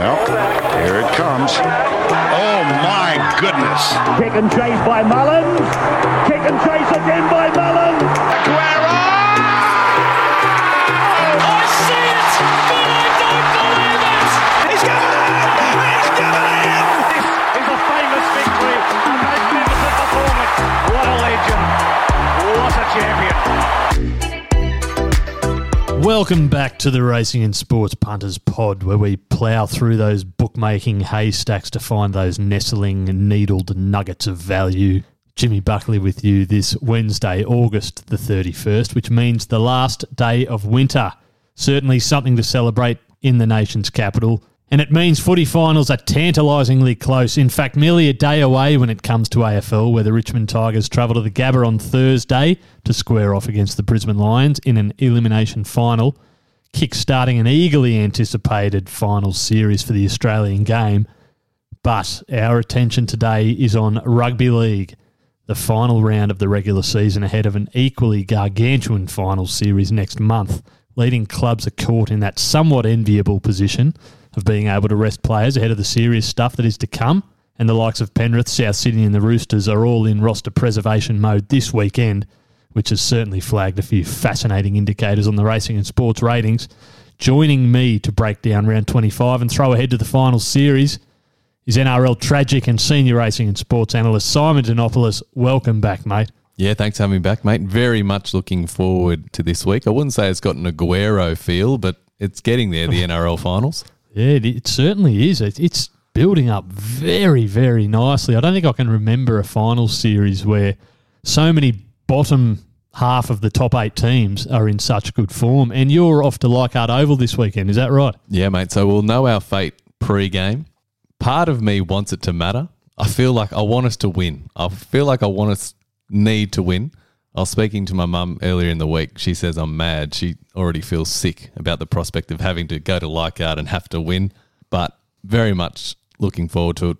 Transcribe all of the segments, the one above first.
Well, here it comes. Oh my goodness. Kick and chase by Mullins. Kick and chase again by Mullins. Aguero! Welcome back to the Racing and Sports Punters Pod, where we plough through those bookmaking haystacks to find those nestling, needled nuggets of value. Jimmy Buckley with you this Wednesday, August the 31st, which means the last day of winter. Certainly something to celebrate in the nation's capital. And it means footy finals are tantalisingly close. In fact, merely a day away when it comes to AFL, where the Richmond Tigers travel to the Gabba on Thursday to square off against the Brisbane Lions in an elimination final, kick-starting an eagerly anticipated final series for the Australian game. But our attention today is on rugby league, the final round of the regular season ahead of an equally gargantuan final series next month. Leading clubs are caught in that somewhat enviable position of being able to rest players ahead of the serious stuff that is to come. And the likes of Penrith, South Sydney, and the Roosters are all in roster preservation mode this weekend, which has certainly flagged a few fascinating indicators on the racing and sports ratings. Joining me to break down round 25 and throw ahead to the final series is NRL tragic and senior racing and sports analyst Simon Denopoulos. Welcome back, mate. Yeah, thanks for having me back, mate. Very much looking forward to this week. I wouldn't say it's got an Aguero feel, but it's getting there, the NRL finals. Yeah, it, it certainly is. It, it's building up very, very nicely. I don't think I can remember a final series where so many bottom half of the top eight teams are in such good form. And you're off to Leichhardt Oval this weekend, is that right? Yeah, mate. So we'll know our fate pre-game. Part of me wants it to matter. I feel like I want us to win. I feel like I want us need to win. I was speaking to my mum earlier in the week. She says I'm mad. She already feels sick about the prospect of having to go to Leichhardt and have to win. But very much looking forward to it.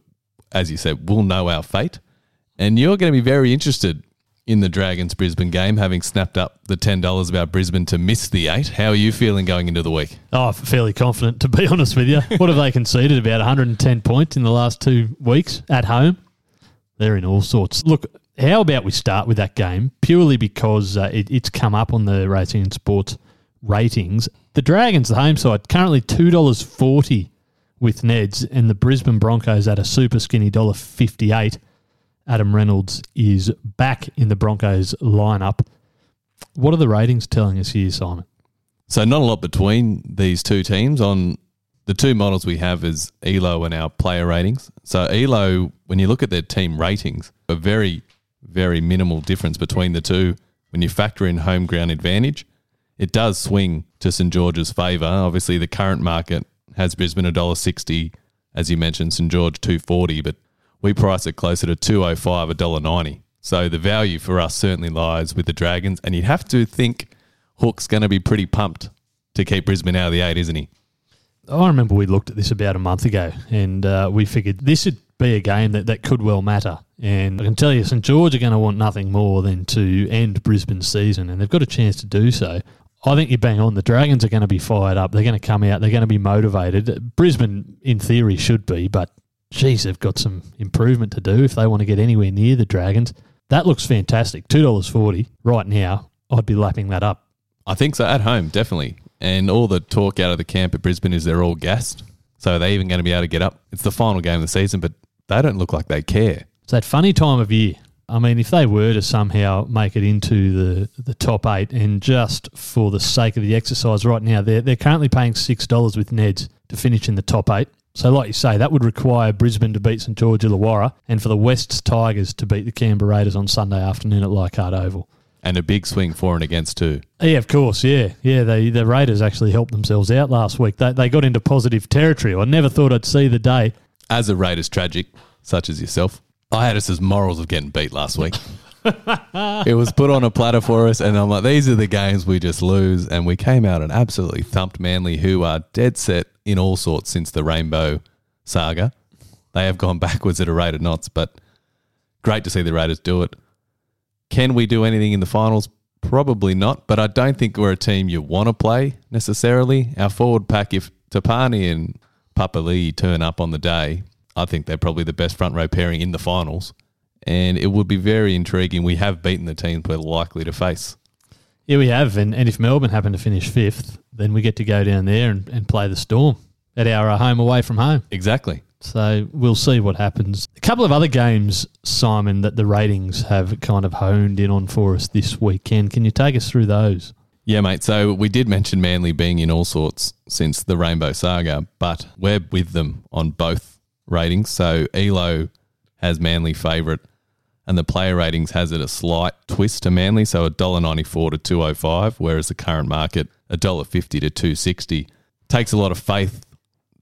As you said, we'll know our fate. And you're going to be very interested in the Dragons Brisbane game, having snapped up the $10 about Brisbane to miss the eight. How are you feeling going into the week? Oh, fairly confident, to be honest with you. What have they conceded? About 110 points in the last two weeks at home? They're in all sorts. Look, how about we start with that game purely because uh, it, it's come up on the racing and sports ratings. The Dragons, the home side, currently two dollars forty with Neds, and the Brisbane Broncos at a super skinny dollar fifty eight. Adam Reynolds is back in the Broncos lineup. What are the ratings telling us here, Simon? So not a lot between these two teams. On the two models we have is Elo and our player ratings. So Elo, when you look at their team ratings, a very, very minimal difference between the two. When you factor in home ground advantage, it does swing to St George's favour. Obviously, the current market has Brisbane a dollar sixty, as you mentioned, St George two forty, but we price it closer to two oh five, a dollar ninety. So the value for us certainly lies with the Dragons, and you'd have to think Hook's going to be pretty pumped to keep Brisbane out of the eight, isn't he? I remember we looked at this about a month ago, and uh, we figured this would be a game that, that could well matter. And I can tell you, St George are going to want nothing more than to end Brisbane's season, and they've got a chance to do so. I think you're bang on. The Dragons are going to be fired up. They're going to come out. They're going to be motivated. Brisbane, in theory, should be, but geez, they've got some improvement to do if they want to get anywhere near the Dragons. That looks fantastic. Two dollars forty right now. I'd be lapping that up. I think so. At home, definitely. And all the talk out of the camp at Brisbane is they're all gassed. So are they even going to be able to get up? It's the final game of the season, but they don't look like they care. It's that funny time of year. I mean, if they were to somehow make it into the, the top eight, and just for the sake of the exercise right now, they're, they're currently paying $6 with Neds to finish in the top eight. So, like you say, that would require Brisbane to beat St George Illawarra and for the West's Tigers to beat the Canberra Raiders on Sunday afternoon at Leichhardt Oval. And a big swing for and against too. Yeah, of course. Yeah, yeah. They, the Raiders actually helped themselves out last week. They, they got into positive territory. I never thought I'd see the day. As a Raiders tragic, such as yourself, I had us as morals of getting beat last week. it was put on a platter for us, and I'm like, these are the games we just lose. And we came out and absolutely thumped Manly, who are dead set in all sorts since the Rainbow saga. They have gone backwards at a rate of knots, but great to see the Raiders do it. Can we do anything in the finals? Probably not, but I don't think we're a team you want to play necessarily. Our forward pack, if Tapine and Papalii turn up on the day, I think they're probably the best front row pairing in the finals. And it would be very intriguing. We have beaten the teams we're likely to face. Yeah, we have. And, and if Melbourne happen to finish fifth, then we get to go down there and, and play the Storm at our uh, home away from home. Exactly. So we'll see what happens. A couple of other games, Simon, that the ratings have kind of honed in on for us this weekend. Can you take us through those? Yeah, mate. So we did mention Manly being in all sorts since the Rainbow Saga, but we're with them on both ratings. So Elo has Manly favourite, and the player ratings has it a slight twist to Manly, so $1.94 to 205, whereas the current market $1.50 to 260. Takes a lot of faith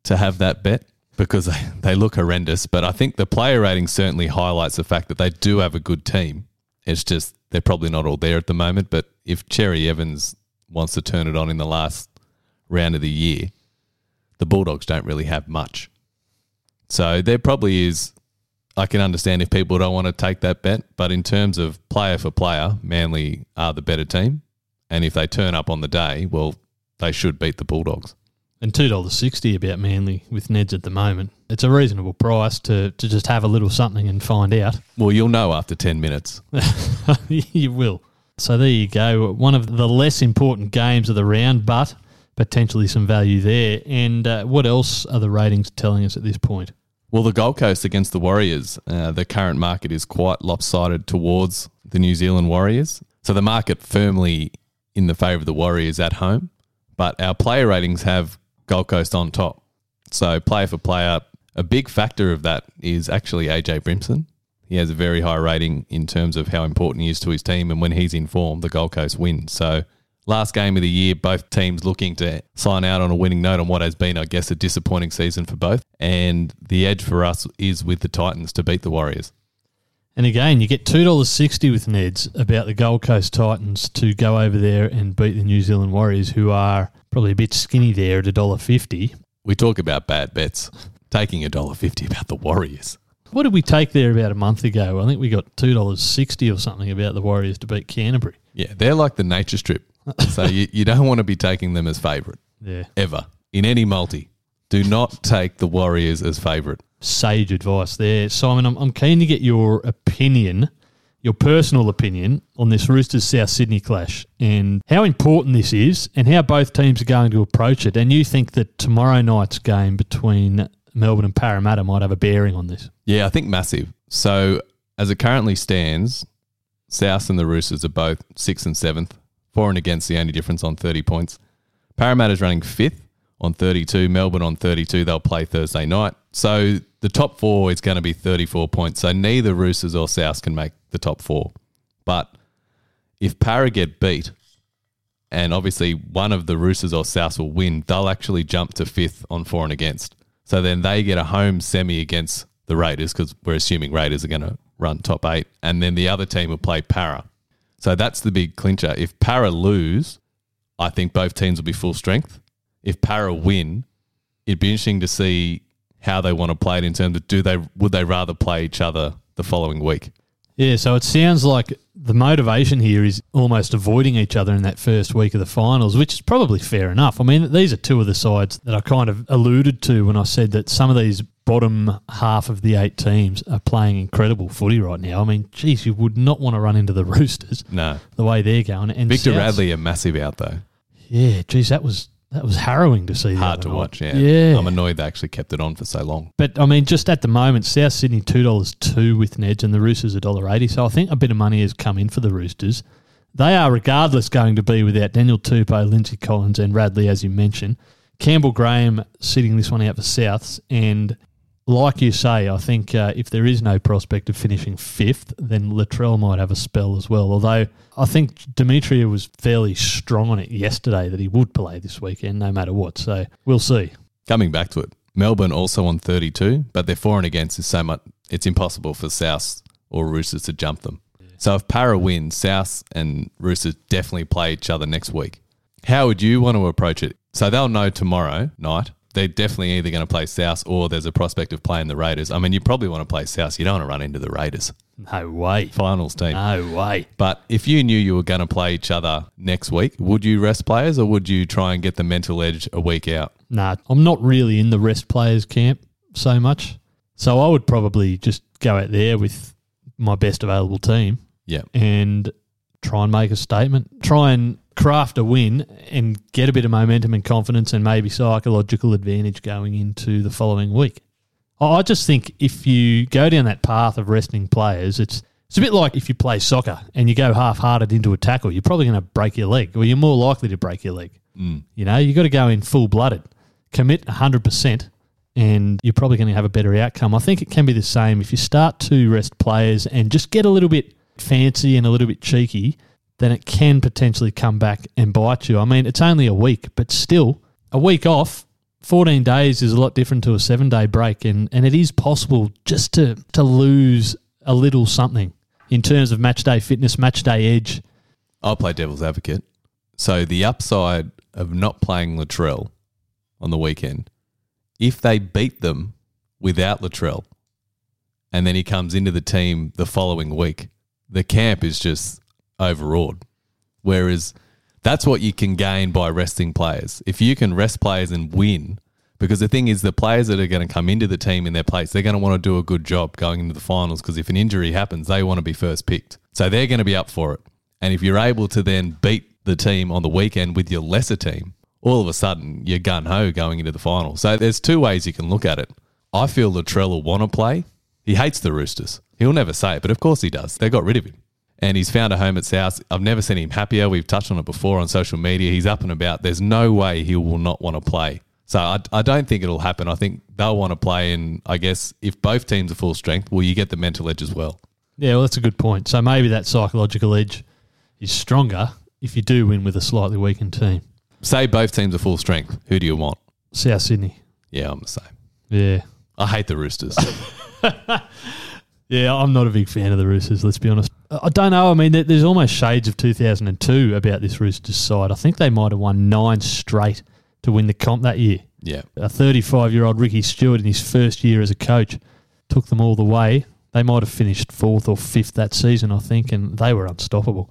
to have that bet because they, they look horrendous, but I think the player rating certainly highlights the fact that they do have a good team. It's just they're probably not all there at the moment, but if Cherry Evans wants to turn it on in the last round of the year, the Bulldogs don't really have much. So there probably is. I can understand if people don't want to take that bet, but in terms of player for player, Manly are the better team. And if they turn up on the day, well, they should beat the Bulldogs. And two dollars sixty about Manly with Neds at the moment. It's a reasonable price to, to just have a little something and find out. Well, you'll know after 10 minutes. you will. So there you go. One of the less important games of the round, but potentially some value there. And uh, what else are the ratings telling us at this point? Well, the Gold Coast against the Warriors, uh, the current market is quite lopsided towards the New Zealand Warriors. So the market firmly in the favour of the Warriors at home, but our player ratings have Gold Coast on top. So player for player, a big factor of that is actually AJ Brimson. He has a very high rating in terms of how important he is to his team, and when he's in form, the Gold Coast wins. So last game of the year, both teams looking to sign out on a winning note on what has been, I guess, a disappointing season for both. And the edge for us is with the Titans to beat the Warriors. And again, you get two dollars sixty with Neds about the Gold Coast Titans to go over there and beat the New Zealand Warriors, who are probably a bit skinny there at a dollar fifty. We talk about bad bets. Taking a dollar fifty about the Warriors. What did we take there about a month ago? I think we got two dollars sixty or something about the Warriors to beat Canterbury. Yeah, they're like the nature strip. so you, you don't want to be taking them as favourite Yeah, ever in any multi. Do not take the Warriors as favourite. sage advice there, Simon. I'm, I'm keen to get your opinion, your personal opinion on this Roosters South Sydney clash and how important this is, and how both teams are going to approach it. And you think that tomorrow night's game between Melbourne and Parramatta might have a bearing on this? Yeah, I think massive. So as it currently stands, South and the Roosters are both sixth and seventh, for and against the only difference on 30 points. Parramatta's running fifth on 32, Melbourne on 32. They'll play Thursday night. So the top four is going to be 34 points. So neither Roosters or South can make the top four. But if Para get beat, and obviously one of the Roosters or South will win, they'll actually jump to fifth on for and against. So then they get a home semi against the Raiders because we're assuming Raiders are going to run top eight, and then the other team will play Para. So that's the big clincher. If Para lose, I think both teams will be full strength. If Para win, it'd be interesting to see how they want to play it in terms of do they would they rather play each other the following week. Yeah, so it sounds like the motivation here is almost avoiding each other in that first week of the finals, which is probably fair enough. I mean, these are two of the sides that I kind of alluded to when I said that some of these bottom half of the eight teams are playing incredible footy right now. I mean, geez, you would not want to run into the Roosters No. the way they're going. And Victor Souths- Radley are massive out though. yeah, geez, that was that was harrowing to see. Hard to night. watch, yeah. yeah. I'm annoyed they actually kept it on for so long. But I mean, just at the moment, South Sydney two dollars two with Neds, and the Roosters a dollar eighty. So I think a bit of money has come in for the Roosters. They are, regardless, going to be without Daniel Tupou, Lindsay Collins, and Radley, as you mentioned. Campbell Graham sitting this one out for Souths, and like you say, I think uh, if there is no prospect of finishing fifth, then Latrell might have a spell as well. Although I think Demetriou was fairly strong on it yesterday that he would play this weekend, no matter what. So we'll see. Coming back to it, Melbourne also on 32, but their for and against is so much, it's impossible for South or Roosters to jump them. So if Para wins, South and Roosters definitely play each other next week. How would you want to approach it? So they'll know tomorrow night they're definitely either going to play South or there's a prospect of playing the Raiders. I mean, you probably want to play South. You don't want to run into the Raiders No way. finals team. No way. But if you knew you were going to play each other next week, would you rest players or would you try and get the mental edge a week out? Nah, I'm not really in the rest players camp so much. So I would probably just go out there with my best available team Yeah. and try and make a statement. Try and craft a win and get a bit of momentum and confidence and maybe psychological advantage going into the following week. I just think if you go down that path of resting players, it's it's a bit like if you play soccer and you go half-hearted into a tackle, you're probably going to break your leg, or you're more likely to break your leg. Mm. You know, you've got to go in full-blooded, commit 100%, and you're probably going to have a better outcome. I think it can be the same if you start to rest players and just get a little bit fancy and a little bit cheeky, then it can potentially come back and bite you. I mean, it's only a week, but still, a week off, 14 days is a lot different to a seven day break, and, and it is possible just to, to lose a little something in terms of match day fitness, match day edge. I'll play devil's advocate. So the upside of not playing Latrell on the weekend, if they beat them without Latrell, and then he comes into the team the following week, the camp is just overawed. Whereas that's what you can gain by resting players. If you can rest players and win, because the thing is, the players that are going to come into the team in their place, they're going to want to do a good job going into the finals. Because if an injury happens, they want to be first picked. So they're going to be up for it. And if you're able to then beat the team on the weekend with your lesser team, all of a sudden you're gun ho going into the final. So there's two ways you can look at it. I feel Latrell will want to play. He hates the Roosters. He'll never say it, but of course he does. They got rid of him. And he's found a home at South. I've never seen him happier. We've touched on it before on social media. He's up and about. There's no way he will not want to play. So I, I don't think it'll happen. I think they'll want to play. And I guess if both teams are full strength, well, you get the mental edge as well. Yeah, well, that's a good point. So maybe that psychological edge is stronger if you do win with a slightly weakened team. Say both teams are full strength. Who do you want? South Sydney. Yeah, I'm the same. Yeah. I hate the Roosters. Yeah, I'm not a big fan of the Roosters, let's be honest. I don't know. I mean, there's almost shades of 2002 about this Roosters side. I think they might have won nine straight to win the comp that year. yeah. A 35 year old Ricky Stuart in his first year as a coach took them all the way. They might have finished fourth or fifth that season, I think, and they were unstoppable.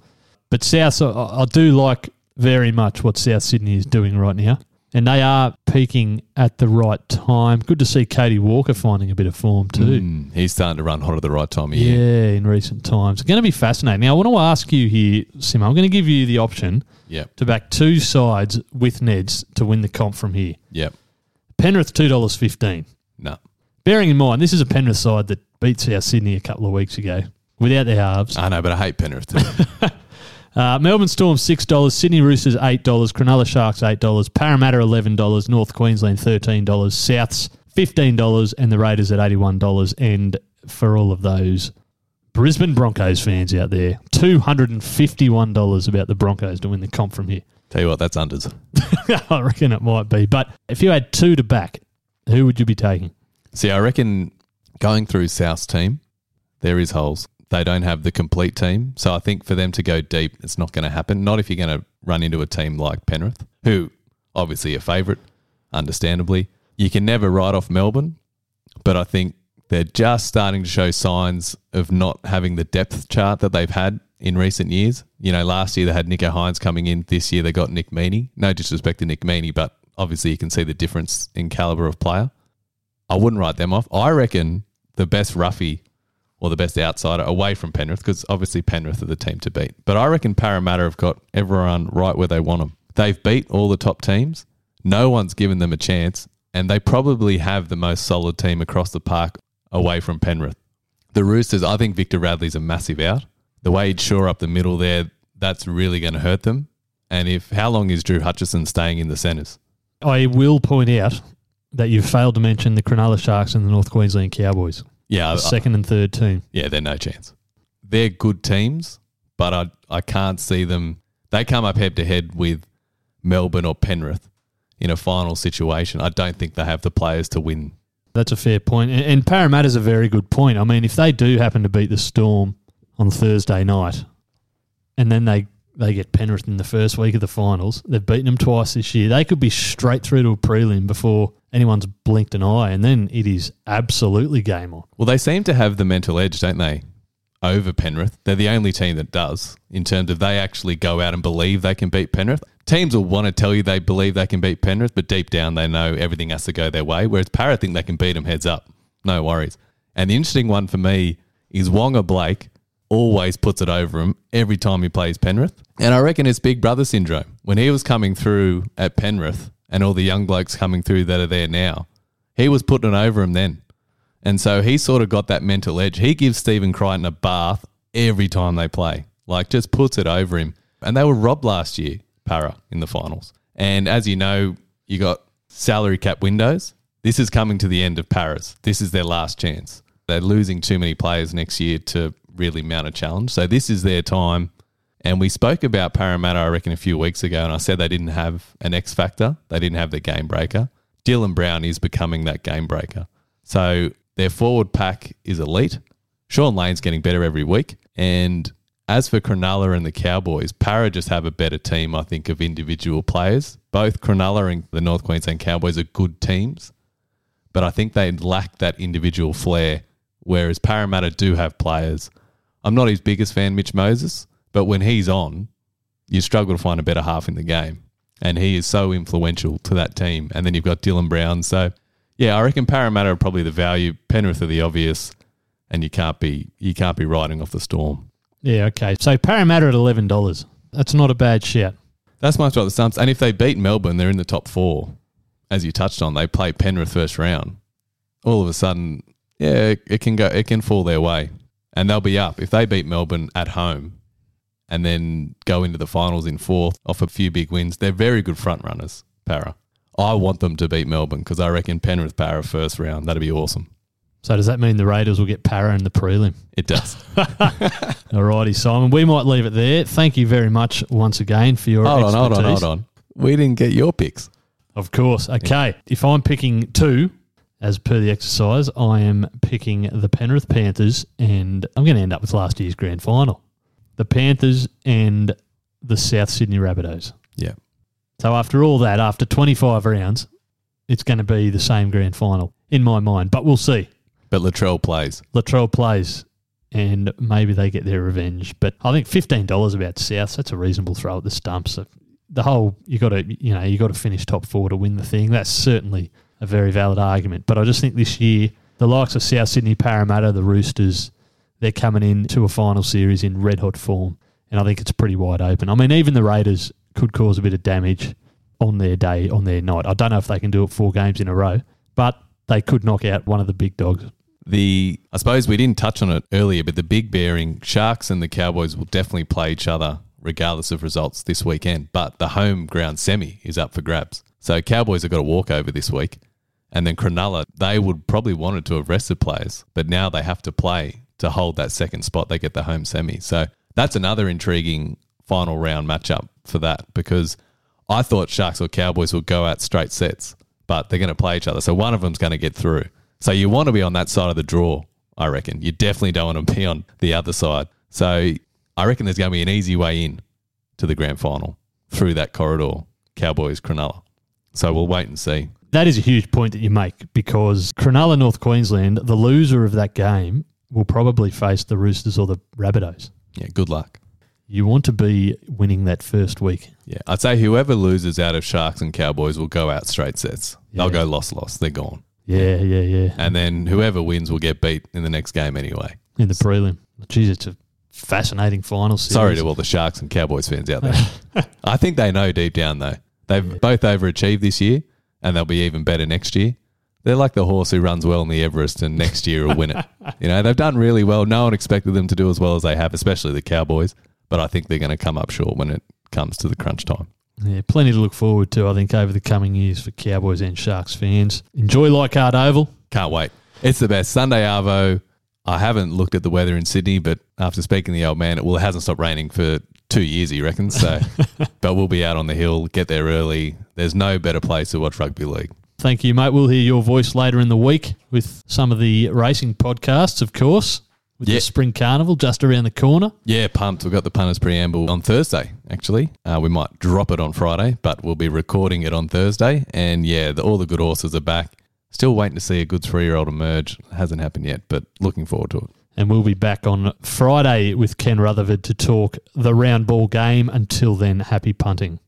But South, I, I do like very much what South Sydney is doing right now. And they are peaking at the right time. Good to see Cody Walker finding a bit of form too. Mm, he's starting to run hot at the right time of year. Yeah, in recent times. It's going to be fascinating. Now, I want to ask you here, Sim, I'm going to give you the option Yep. to back two sides with Neds to win the comp from here. Yep. Penrith, $2.15. No. Bearing in mind, this is a Penrith side that beat South Sydney a couple of weeks ago without their halves. I know, but I hate Penrith too. Uh, Melbourne Storm, $6. Sydney Roosters, $8. Cronulla Sharks, $8. Parramatta, $11. North Queensland, $13. Souths, $15. And the Raiders at $81. And for all of those Brisbane Broncos fans out there, $251 about the Broncos to win the comp from here. Tell you what, that's unders. I reckon it might be. But if you had two to back, who would you be taking? See, I reckon going through South's team, there is holes. They don't have the complete team. So I think for them to go deep, it's not going to happen. Not if you're going to run into a team like Penrith, who obviously a favourite, understandably. You can never write off Melbourne, but I think they're just starting to show signs of not having the depth chart that they've had in recent years. You know, last year they had Nicho Hynes coming in. This year they got Nick Meaney. No disrespect to Nick Meaney, but obviously you can see the difference in caliber of player. I wouldn't write them off. I reckon the best roughie or the best outsider away from Penrith, because obviously Penrith are the team to beat. But I reckon Parramatta have got everyone right where they want them. They've beat all the top teams. No one's given them a chance, and they probably have the most solid team across the park away from Penrith. The Roosters, I think Victor Radley's a massive out. The way he'd shore up the middle there, that's really going to hurt them. And if how long is Drew Hutchison staying in the centres? I will point out that you've failed to mention the Cronulla Sharks and the North Queensland Cowboys, Yeah, the second and third team. Yeah, they're no chance. They're good teams, but I I can't see them. They come up head to head with Melbourne or Penrith in a final situation. I don't think they have the players to win. That's a fair point. And, and Parramatta's a very good point. I mean, if they do happen to beat the Storm on Thursday night and then they, they get Penrith in the first week of the finals, they've beaten them twice this year, they could be straight through to a prelim before anyone's blinked an eye, and then it is absolutely game on. Well, they seem to have the mental edge, don't they? Over Penrith. They're the only team that does in terms of they actually go out and believe they can beat Penrith. Teams will want to tell you they believe they can beat Penrith, but deep down they know everything has to go their way. Whereas Para think they can beat them heads up. No worries. And the interesting one for me is Waqa Blake always puts it over him every time he plays Penrith. And I reckon it's big brother syndrome. When he was coming through at Penrith and all the young blokes coming through that are there now, he was putting it over him then. And so he sort of got that mental edge. He gives Stephen Crichton a bath every time they play, like just puts it over him. And they were robbed last year, Para, in the finals. And as you know, you got salary cap windows. This is coming to the end of Para's. This is their last chance. They're losing too many players next year to really mount a challenge. So this is their time. And we spoke about Parramatta, I reckon, a few weeks ago, and I said they didn't have an X factor. They didn't have the game breaker. Dylan Brown is becoming that game breaker. So their forward pack is elite. Shaun Lane's getting better every week. And as for Cronulla and the Cowboys, Para just have a better team, I think, of individual players. Both Cronulla and the North Queensland Cowboys are good teams, but I think they lack that individual flair, whereas Parramatta do have players. I'm not his biggest fan, Mitch Moses, but when he's on, you struggle to find a better half in the game. And he is so influential to that team. And then you've got Dylan Brown. So yeah, I reckon Parramatta are probably the value. Penrith are the obvious, and you can't be you can't be riding off the storm. Yeah, okay. So Parramatta at eleven dollars. That's not a bad shout. That's much like the stumps. And if they beat Melbourne, they're in the top four. As you touched on, they play Penrith first round. All of a sudden, yeah, it can go. It can fall their way, and they'll be up if they beat Melbourne at home, and then go into the finals in fourth off a few big wins. They're very good front runners. Para. I want them to beat Melbourne because I reckon Penrith Para first round. That'd be awesome. So does that mean the Raiders will get Para in the prelim? It does. Alrighty, Simon. We might leave it there. Thank you very much once again for your hold on, expertise. hold on, hold on. We didn't get your picks. Of course. Okay. If I'm picking two, as per the exercise, I am picking the Penrith Panthers, and I'm going to end up with last year's grand final. The Panthers and the South Sydney Rabbitohs. Yeah. So after all that, after 25 rounds, it's going to be the same grand final in my mind. But we'll see. But Latrell plays. Latrell plays, and maybe they get their revenge. But I think fifteen dollars about South. That's a reasonable throw at the stumps. So the whole you got to you know you got to finish top four to win the thing. That's certainly a very valid argument. But I just think this year the likes of South Sydney Parramatta, the Roosters, they're coming into a final series in red hot form, and I think it's pretty wide open. I mean, even the Raiders could cause a bit of damage on their day, on their night. I don't know if they can do it four games in a row, but they could knock out one of the big dogs. The I suppose we didn't touch on it earlier, but the big bearing Sharks and the Cowboys will definitely play each other regardless of results this weekend. But the home ground semi is up for grabs. So Cowboys have got a walkover this week. And then Cronulla, they would probably wanted to have rested players, but now they have to play to hold that second spot. They get the home semi. So that's another intriguing final round matchup for that because I thought Sharks or Cowboys would go out straight sets, but they're going to play each other. So one of them's going to get through. So you want to be on that side of the draw, I reckon. You definitely don't want to be on the other side. So I reckon there's going to be an easy way in to the grand final through that corridor, Cowboys, Cronulla. So we'll wait and see. That is a huge point that you make because Cronulla, North Queensland, the loser of that game will probably face the Roosters or the Rabbitohs. Yeah, good luck. You want to be winning that first week. Yeah, I'd say whoever loses out of Sharks and Cowboys will go out straight sets. They'll go loss loss. They're gone. Yeah, yeah, yeah. And then whoever wins will get beat in the next game anyway. In the prelim. Jeez, it's a fascinating final series. Sorry to all the Sharks and Cowboys fans out there. I think they know deep down though. They've both overachieved this year and they'll be even better next year. They're like the horse who runs well in the Everest and next year will win it. You know, they've done really well. No one expected them to do as well as they have, especially the Cowboys. But I think they're going to come up short when it comes to the crunch time. Yeah, plenty to look forward to, I think, over the coming years for Cowboys and Sharks fans. Enjoy Leichhardt Oval. Can't wait. It's the best. Sunday Arvo. I haven't looked at the weather in Sydney, but after speaking to the old man, it, well, it hasn't stopped raining for two years, he reckons. So, but we'll be out on the hill, get there early. There's no better place to watch rugby league. Thank you, mate. We'll hear your voice later in the week with some of the racing podcasts, of course. with Yeah. the spring carnival just around the corner. Yeah, pumped. We've got the punters preamble on Thursday, actually. Uh, we might drop it on Friday, but we'll be recording it on Thursday. And yeah, the, all the good horses are back. Still waiting to see a good three year old emerge. Hasn't happened yet, but looking forward to it. And we'll be back on Friday with Ken Rutherford to talk the round ball game. Until then, happy punting.